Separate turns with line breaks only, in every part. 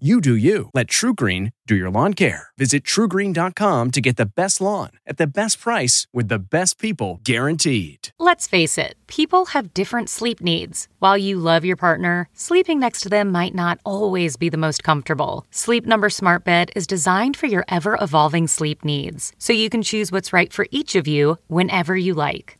You do you. Let TruGreen do your lawn care. Visit trugreen.com to get the best lawn at the best price with the best people guaranteed.
Let's face it, people have different sleep needs. While you love your partner, sleeping next to them might not always be the most comfortable. Sleep Number Smart Bed is designed for your ever evolving sleep needs, so you can choose what's right for each of you whenever you like.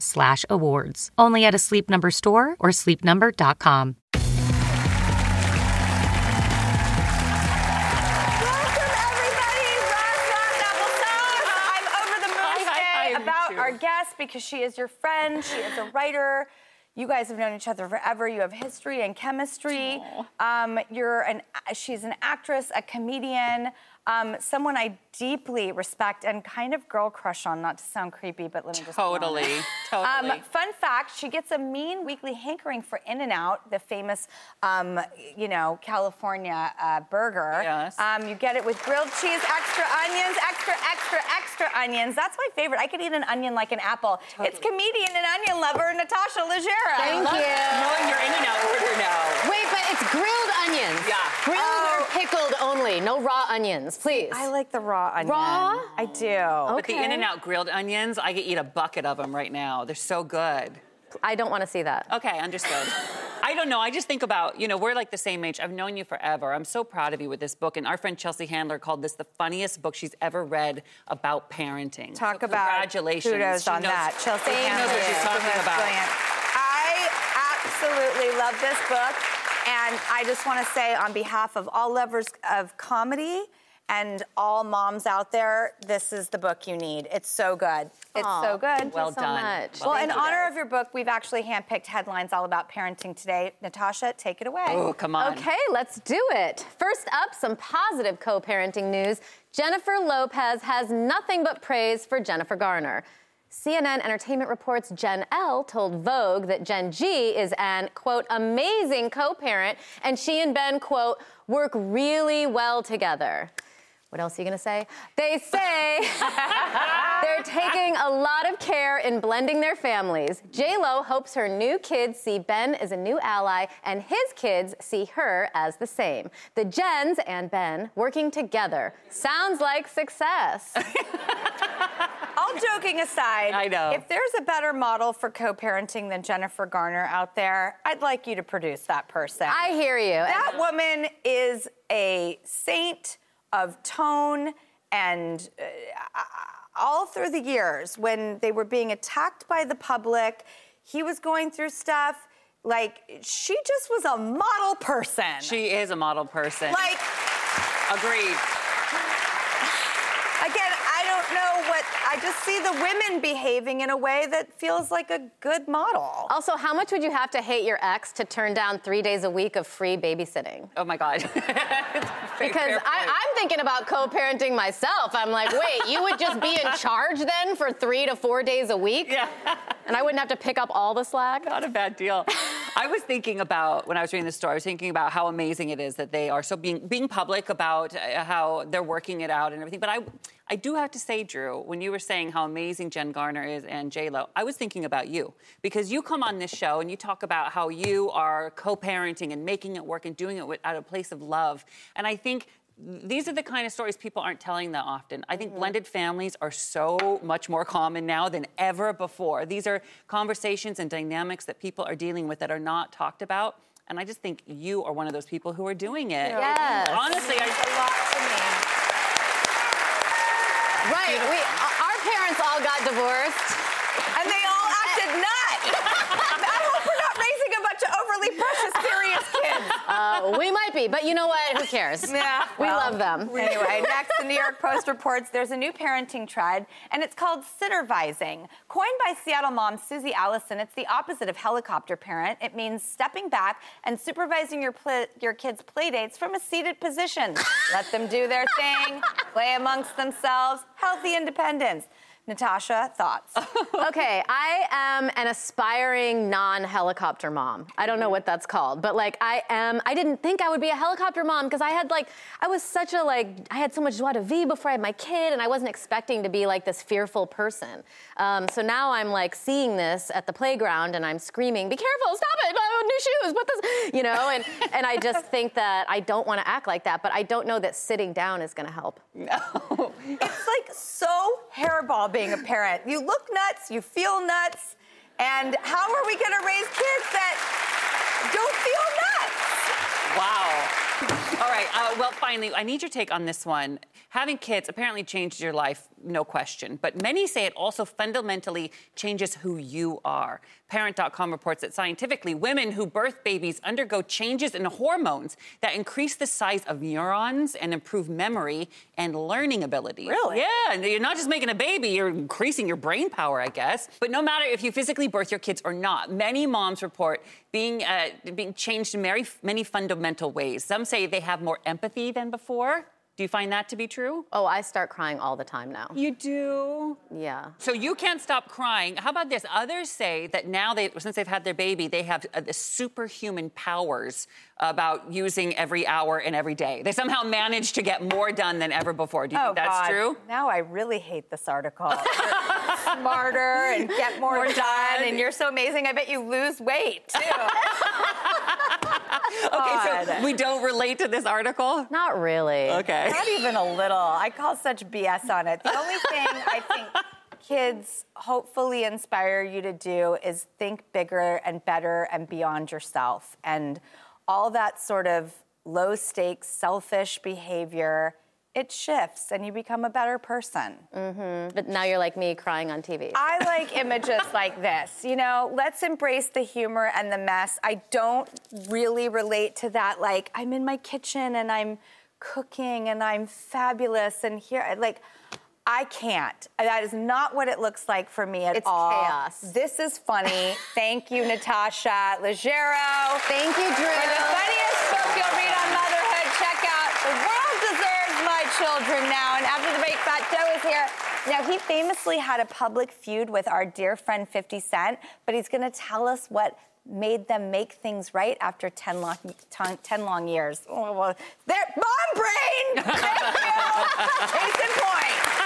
slash awards. Only at a Sleep Number store or sleepnumber.com.
Welcome, everybody. Ross, Ross Applesauce. I'm over the moon
Hi, hi, hi,
today about our guest because she is your friend. She is a writer. You guys have known each other forever. You have history and chemistry. Um, you're an. She's an actress, a comedian, um, someone I deeply respect and kind of girl crush on. Not to sound creepy, but let me just be.
Totally, totally.
Um, fun fact: She gets a mean weekly hankering for In-N-Out, the famous, um, you know, California uh, burger.
Yes.
Um, you get it with grilled cheese, extra onions, extra, extra, extra onions. That's my favorite. I could eat an onion like an apple. It's comedian and onion lover Natasha Leggero.
Thank
Love
you.
Knowing your In-N-Out order now.
Wait, but it's grilled onions.
Yeah.
Grilled
Oh.
or pickled only. No raw onions, please.
I like the raw onion.
Raw?
I do.
But the in and out grilled onions, I could eat a bucket of them right now. They're so good.
I don't want to see that.
Okay, understood. I don't know. I just think about, you know, we're like the same age. I've known you forever. I'm so proud of you with this book. And our friend Chelsea Handler called this the funniest book she's ever read about parenting.
Talk
So
about
congratulations.
kudos
She
on
knows-
that. Chelsea
She knows what she's talking
most
about.
brilliant. I absolutely love this book, and I just want to say, on behalf of all lovers of comedy and all moms out there, this is the book you need. It's so good. It's
Aw,
so good.
thank you
Well
so
done.
much.
Well, in
you,
honor
guys.
of your book, we've actually handpicked headlines all about parenting today. Natasha, take it away.
Oh, come on.
Okay, let's do it. First up, some positive co parenting news. Jennifer Lopez has nothing but praise for Jennifer Garner. CNN Entertainment Reports Jen L told Vogue that Jen G is an, quote, amazing co parent, and she and Ben, quote, work really well together. What else are you gonna say? They say they're taking a lot of care in blending their families. J-Lo hopes her new kids see Ben as a new ally and his kids see her as the same. The Jens and Ben working together. Sounds like success.
All joking aside,
I know.
if there's a better model for co-parenting than Jennifer Garner out there, I'd like you to produce that person.
I hear you.
that woman is a saint of tone and uh, all through the years when they were being attacked by the public, he was going through stuff. Like she just was a model person.
She is a model person.
like
Agreed.
again, I don't know what I just see the women behaving in a way that feels like a good model.
Also, how much would you have to hate your ex to turn down three days a week of free babysitting?
Oh my God.
Because I, I'm thinking about co-parenting myself. I'm like, wait, you would just be in charge then for three to four days a week?
Yeah.
And I wouldn't have to pick up all the slack?
Not a bad deal. I was thinking about when I was reading the story. I was thinking about how amazing it is that they are so being being public about uh, how they're working it out and everything. But I, I do have to say, Drew, when you were saying how amazing Jen Garner is and J Lo, I was thinking about you because you come on this show and you talk about how you are co-parenting and making it work and doing it out of a place of love. And I think these are the kind of stories people aren't telling that often. I think mm-hmm. blended families are so much more common now than ever before. These are conversations and dynamics that people are dealing with that are not talked about. And I just think you are one of those people who are doing it.
Yes.
Honestly,
I, a lot to me.
Right. We, our parents all got divorced.
And they all acted nuts. I hope we're not raising a bunch of overly precious, serious
we might be, but you know what? Who cares?
Yeah.
We well, love them.
Anyway, next, the New York Post reports there's a new parenting trend, and it's called sittervising. Coined by Seattle mom Susie Allison, it's the opposite of helicopter parent. It means stepping back and supervising your, pl- your kids' playdates from a seated position. Let them do their thing, play amongst themselves, healthy independence. Natasha, thoughts?
okay, I am an aspiring non helicopter mom. I don't know what that's called, but like I am, I didn't think I would be a helicopter mom because I had like, I was such a like, I had so much joie de vivre before I had my kid and I wasn't expecting to be like this fearful person. Um, so now I'm like seeing this at the playground and I'm screaming, be careful, stop it, new shoes, put this, you know, and, and I just think that I don't want to act like that, but I don't know that sitting down is going to help.
No. it's like so hairball being a parent. You look nuts, you feel nuts, and how are we going to raise kids that don't feel nuts?
Wow. All right. Uh, well, finally, I need your take on this one. Having kids apparently changed your life, no question. But many say it also fundamentally changes who you are. Parent.com reports that scientifically, women who birth babies undergo changes in hormones that increase the size of neurons and improve memory and learning ability.
Really?
Yeah, you're not just making a baby, you're increasing your brain power, I guess. But no matter if you physically birth your kids or not, many moms report being, uh, being changed in many, many fundamental ways. Some say they have more empathy than before. Do you find that to be true?
Oh, I start crying all the time now.
You do?
Yeah.
So you can't stop crying. How about this? Others say that now they, since they've had their baby, they have uh, the superhuman powers about using every hour and every day. They somehow manage to get more done than ever before. Do you
oh,
think that's
God.
true?
Now I really hate this article. smarter and get more, more done, done, and you're so amazing. I bet you lose weight too.
okay, so we don't relate to this article?
Not really.
Okay.
Not even a little. I call such BS on it. The only thing I think kids hopefully inspire you to do is think bigger and better and beyond yourself. And all that sort of low stakes, selfish behavior it shifts and you become a better person.
Mm-hmm. But now you're like me crying on TV.
I like images like this. You know, let's embrace the humor and the mess. I don't really relate to that. Like, I'm in my kitchen and I'm cooking and I'm fabulous and here, like, I can't. That is not what it looks like for me at
it's
all.
It's chaos.
This is funny. Thank you, Natasha Leggero.
Thank you, Drew.
For the funniest book you'll read on motherhood, check out The World Deserves My Children now. And after the break, Fat Joe is here. Now, he famously had a public feud with our dear friend 50 Cent, but he's going to tell us what made them make things right after 10 long, 10 long years. Oh, well, they're, mom brain! Thank you! Case in point.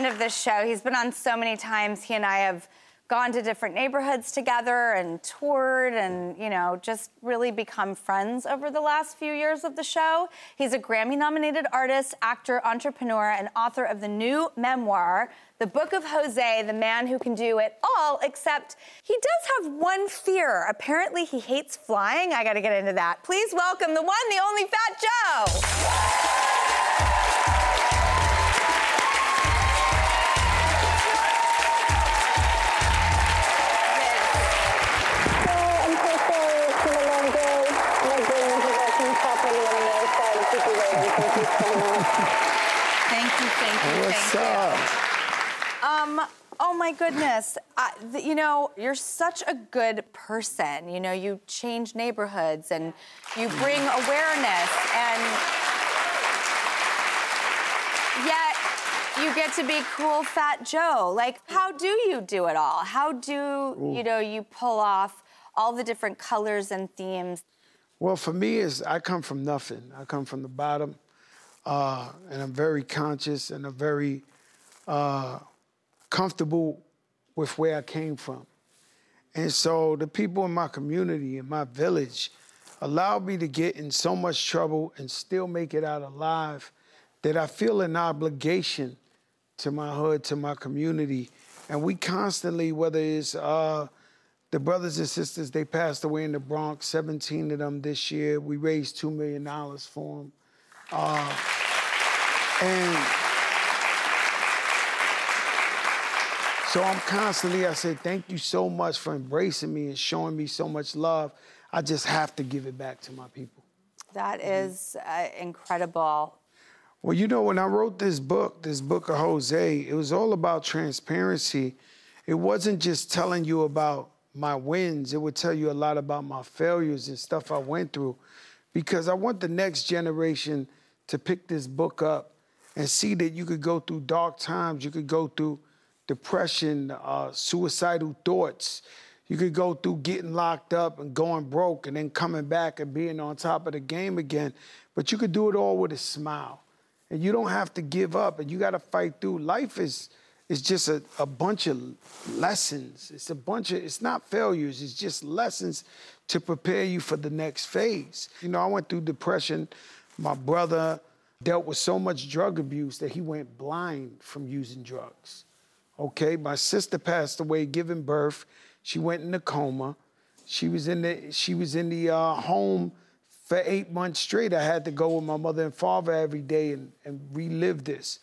Friend of this show. He's been on so many times. He and I have gone to different neighborhoods together and toured and, you know, just really become friends over the last few years of the show. He's a Grammy nominated artist, actor, entrepreneur, and author of the new memoir, The Book of Jose, the man who can do it all, except he does have one fear. Apparently, he hates flying. I got to get into that. Please welcome the one, the only Fat Joe.
Thank you.
Thank you, thank you,
What's
thank
up?
you. Um, oh my goodness. I, th- you know, you're such a good person. You know, you change neighborhoods and you bring awareness and yet you get to be cool fat Joe. Like, how do you do it all? How do, you know, you pull off all the different colors and themes?
Well, for me, is I come from nothing. I come from the bottom, uh, and I'm very conscious and I'm very uh, comfortable with where I came from. And so the people in my community, in my village, allowed me to get in so much trouble and still make it out alive that I feel an obligation to my hood, to my community. And we constantly, whether it's uh, the brothers and sisters, they passed away in the Bronx, 17 of them this year. We raised $2 million for them. Uh, and so I'm constantly, I say, thank you so much for embracing me and showing me so much love. I just have to give it back to my people.
That is uh, incredible.
Well, you know, when I wrote this book, this book of Jose, it was all about transparency. It wasn't just telling you about my wins, it would tell you a lot about my failures and stuff I went through because I want the next generation to pick this book up and see that you could go through dark times, you could go through depression, uh, suicidal thoughts. You could go through getting locked up and going broke and then coming back and being on top of the game again. But you could do it all with a smile. And you don't have to give up and you got to fight through. Life is, is just a, a bunch of lessons. It's a bunch of, it's not failures, it's just lessons to prepare you for the next phase. You know, I went through depression. My brother dealt with so much drug abuse that he went blind from using drugs. Okay, my sister passed away giving birth. She went in a coma. She was in the she was in the uh, home for eight months straight. I had to go with my mother and father every day and, and relive this.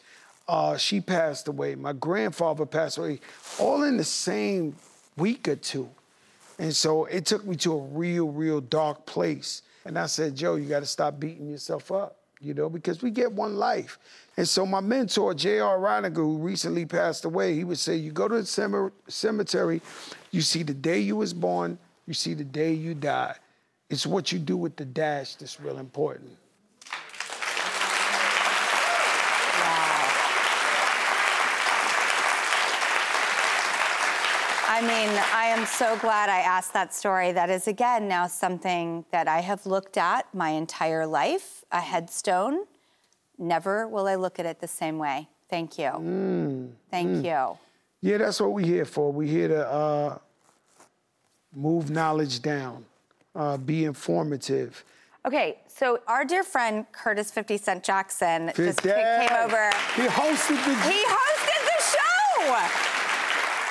Uh, she passed away. My grandfather passed away, all in the same week or two. And so it took me to a real, real dark place. And I said, Joe, you got to stop beating yourself up, you know, because we get one life. And so my mentor, J.R. Reiniger, who recently passed away, he would say, you go to the cemetery, you see the day you was born, you see the day you die. It's what you do with the dash that's real important.
I mean, I am so glad I asked that story. That is, again, now something that I have looked at my entire life, a headstone. Never will I look at it the same way. Thank you. Thank you.
Yeah, that's what we're here for. We're here to uh, move knowledge down, uh, be informative.
Okay, so our dear friend Curtis 50 Cent Jackson just came over.
He hosted the.
He hosted the show.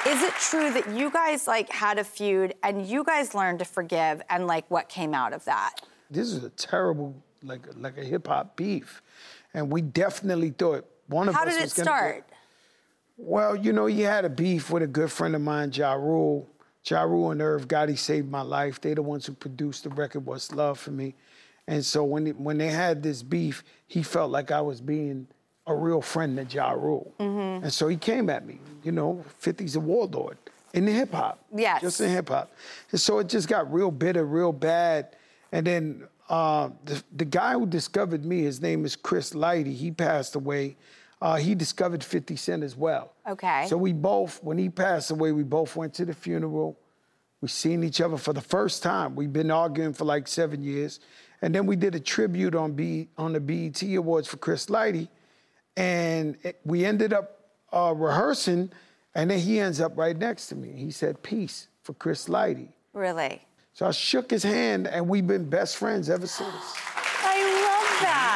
Is it true that you guys like had a feud and you guys learned to forgive and like what came out of that?
This is a terrible, like, like a hip hop beef, and we definitely thought one of
How
us
did it start?
Get, well, you know, you had a beef with a good friend of mine, Ja Rule. Ja Rule and Irv Gotti saved my life. They the ones who produced the record What's Love for me. And so when it, when they had this beef, he felt like I was being a real friend to Ja Rule.
Mm-hmm.
And so he came at me. You know, 50's a warlord in the hip hop.
Yes.
Just in hip hop. And so it just got real bitter, real bad. And then uh, the, the guy who discovered me, his name is Chris Lighty. He passed away uh, he discovered 50 Cent as well.
Okay.
So we both, when he passed away, we both went to the funeral. We seen each other for the first time. We've been arguing for like seven years. And then we did a tribute on B on the BET Awards for Chris Lighty. And it- we ended up uh, rehearsing, and then he ends up right next to me. He said, Peace for Chris Lighty.
Really?
So I shook his hand, and we've been best friends ever since.
I love that.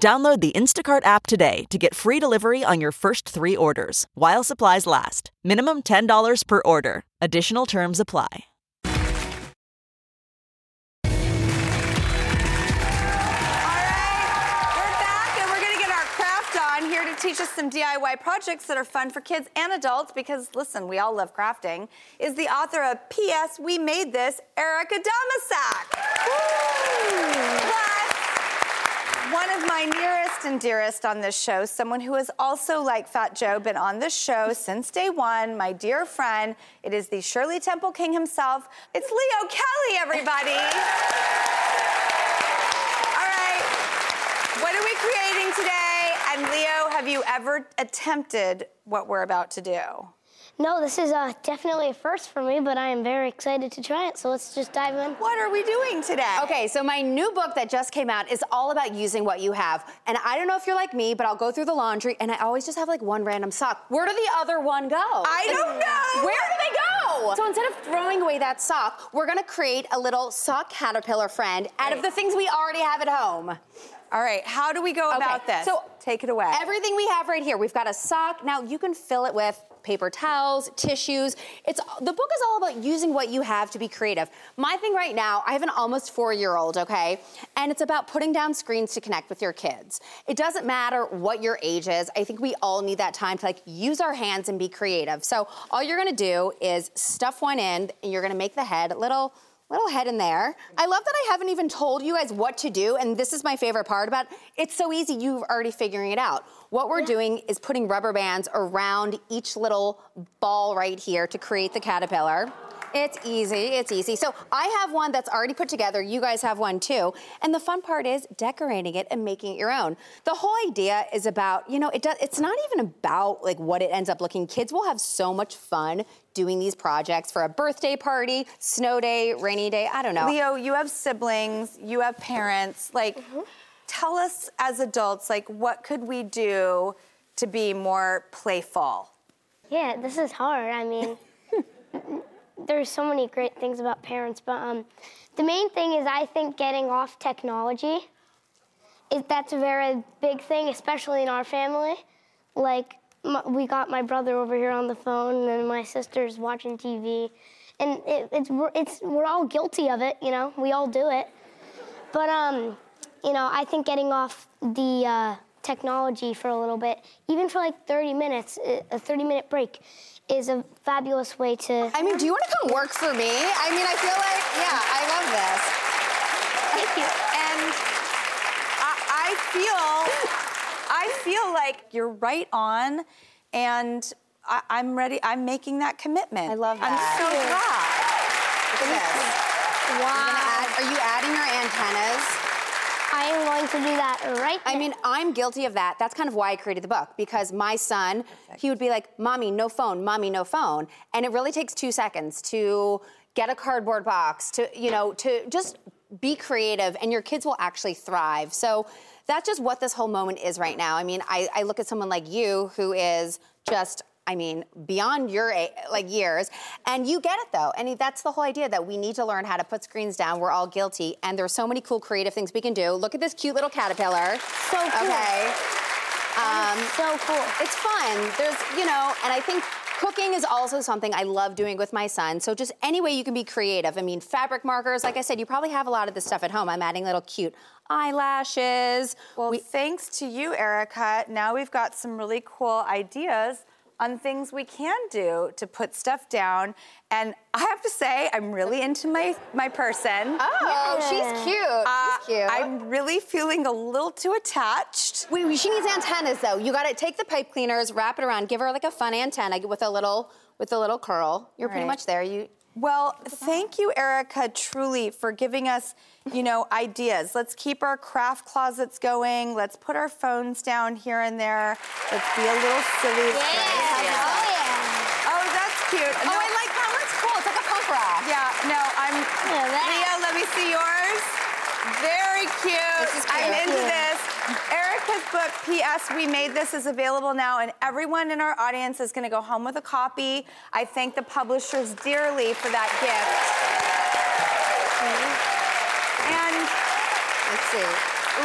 Download the Instacart app today to get free delivery on your first three orders while supplies last. Minimum $10 per order. Additional terms apply.
All right, we're back and we're going to get our craft on here to teach us some DIY projects that are fun for kids and adults because, listen, we all love crafting. Is the author of P.S. We Made This, Erica Domesek. Plus, one of my nearest and dearest on this show, someone who has also, like Fat Joe, been on this show since day one, my dear friend. It is the Shirley Temple King himself. It's Leo Kelly, everybody. All right. What are we creating today? And Leo, have you ever attempted what we're about to do?
No, this is uh, definitely a first for me, but I am very excited to try it. So let's just dive in.
What are we doing today?
Okay, so my new book that just came out is all about using what you have. And I don't know if you're like me, but I'll go through the laundry and I always just have like one random sock. Where do the other one go?
I don't know.
Where do they go? So instead of throwing away that sock, we're gonna create a little sock caterpillar friend out of the things we already have at home.
All right, how do we go about
Okay,
this?
So
take it away.
Everything we have right here. We've got a sock. Now you can fill it with paper towels, tissues. It's the book is all about using what you have to be creative. My thing right now, I have an almost four-year-old, okay? And it's about putting down screens to connect with your kids. It doesn't matter what your age is. I think we all need that time to like use our hands and be creative. So all you're gonna do is stuff one in and you're gonna make the head a little little head in there. I love that I haven't even told you guys what to do, and this is my favorite part about it. It's so easy, you've already figuring it out. What we're doing is putting rubber bands around each little ball right here to create the caterpillar. It's easy, it's easy. So I have one that's already put together. You guys have one too. And the fun part is decorating it and making it your own. The whole idea is about, you know, it does it's not even about like what it ends up looking. Kids will have so much fun doing these projects for a birthday party, snow day, rainy day, I don't know.
Leo, you have siblings, you have parents. Like, tell us as adults, like, what could we do to be more playful?
Yeah, this is hard. I mean, there's so many great things about parents, but um, the main thing is I think getting off technology. Is that's a very big thing, especially in our family. Like m we got my brother over here on the phone, and my sister's watching TV, and it, it's we're- it's we're all guilty of it. You know, we all do it. But um, you know, I think getting off the uh, technology for a little bit, even for like 30 minutes, a 30 minute break, is a fabulous way to.
I mean, do you want to come work for me? I mean, I feel like, yeah, I love this.
Thank you. And I, I feel, I feel like you're right on, and I, I'm ready. I'm making that commitment. I love
that.
I'm so glad.
Look at this. Wow. Are you adding your antennas?
I am going to do that right now.
I mean, I'm guilty of that. That's kind of why I created the book because my son, he would be like, "Mommy, no phone. Mommy, no phone," and it really takes two seconds to get a cardboard box to, you know, to just be creative, and your kids will actually thrive. So that's just what this whole moment is right now. I mean, I, I look at someone like you who is just I mean, beyond your like years, and you get it though. And that's the whole idea that we need to learn how to put screens down. We're all guilty, and there's so many cool creative things we can do. Look at this cute little caterpillar.
So cool.
Okay. Um,
so cool.
It's fun. There's, you know, and I think cooking is also something I love doing with my son. So just any way you can be creative. I mean, fabric markers. Like I said, you probably have a lot of this stuff at home. I'm adding little cute eyelashes.
Well, thanks to you, Erica. Now we've got some really cool ideas on things we can do to put stuff down. And I have to say, I'm really into my, my person.
Oh, she's cute.
Uh,
she's cute.
I'm really feeling a little too attached.
Wait, wait, she needs antennas though. You got to take the pipe cleaners, wrap it around, give her like a fun antenna with a little with a little curl. You're pretty
Right.
much there. You
Well, thank you, Erica, truly, for giving us, you know, ideas. Let's keep our craft closets going. Let's put our phones down here and there. Let's be a little silly. Yeah. Oh, oh, that's cute.
Oh, I like that. That's cool. It's like a punk rock.
Yeah, no, I'm. Leo, let me see yours. Very cute.
Is
I'm
cute.
into this. Erica's book, P.S. We Made This, is available now, and everyone in our audience is going to go home with a copy. I thank the publishers dearly for that gift. And
let's see.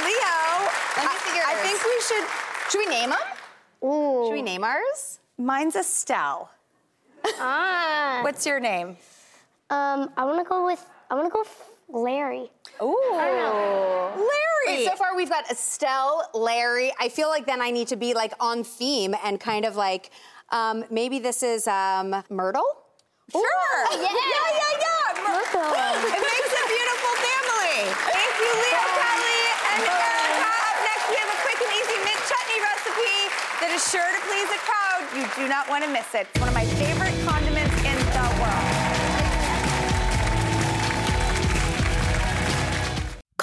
Leo,
Let me see
I, I think we should.
Should we name them?
Ooh.
Should we name ours?
Mine's Estelle.
Ah.
What's your name?
Um, I want to go with. I want to go with Larry.
Ooh.
Larry.
Wait, so far we've got Estelle, Larry. I feel like then I need to be like on theme and kind of like um, maybe this is um, Myrtle.
Sure.
Yeah.
yeah, yeah. yeah.
Myrtle.
It makes a beautiful family. Thank you, Leo Kelly and Erica. Up next, we have a quick and easy mint chutney recipe that is sure to please a crowd. You do not want to miss it. It's one of my favorite condiments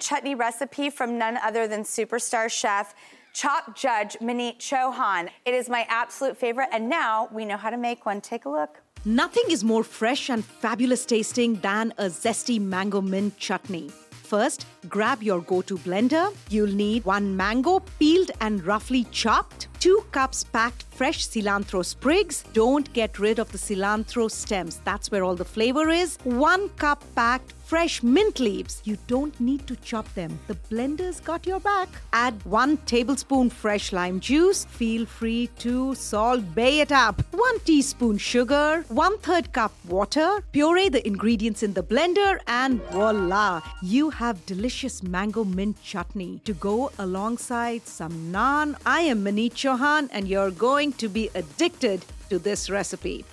Chutney recipe from none other than superstar chef, Chop Judge Maneet Chauhan. It is my absolute favorite, and now we know how to make one. Take a look.
Nothing is more fresh and fabulous tasting than a zesty mango mint chutney. First, grab your go to blender. You'll need one mango peeled and roughly chopped, two cups packed fresh cilantro sprigs. Don't get rid of the cilantro stems, that's where all the flavor is. One cup packed fresh mint leaves. You don't need to chop them, the blender's got your back. Add one tablespoon fresh lime juice. Feel free to Salt Bae it up. One teaspoon sugar, one third cup water. Puree the ingredients in the blender, and voila! You have delicious mango mint chutney to go alongside some naan. I am Maneet Chauhan, and you're going to be addicted to this recipe.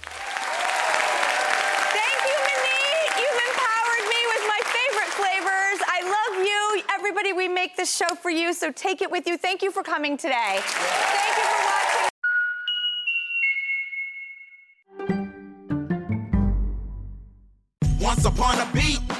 Thank you, Maneet. You've empowered me with my favorite flavors. I love you. Everybody, we make this show for you, so take it with you. Thank you for coming today. Thank you for watching.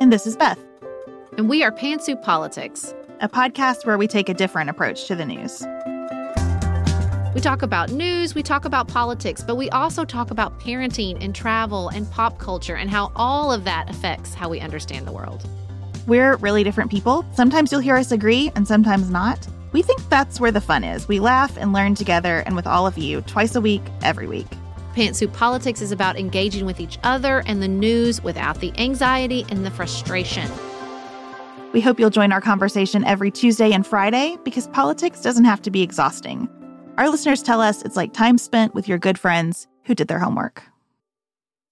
And this is Beth.
And we are Pantsuit Politics,
a podcast where we take a different approach to the news.
We talk about news, we talk about politics, but we also talk about parenting and travel and pop culture and how all of that affects how we understand the world.
We're really different people. Sometimes you'll hear us agree and sometimes not. We think that's where the fun is. We laugh and learn together and with all of you twice a week, every week.
Pantsuit Politics is about engaging with each other and the news without the anxiety and the frustration.
We hope you'll join our conversation every Tuesday and Friday because politics doesn't have to be exhausting. Our listeners tell us it's like time spent with your good friends who did their homework.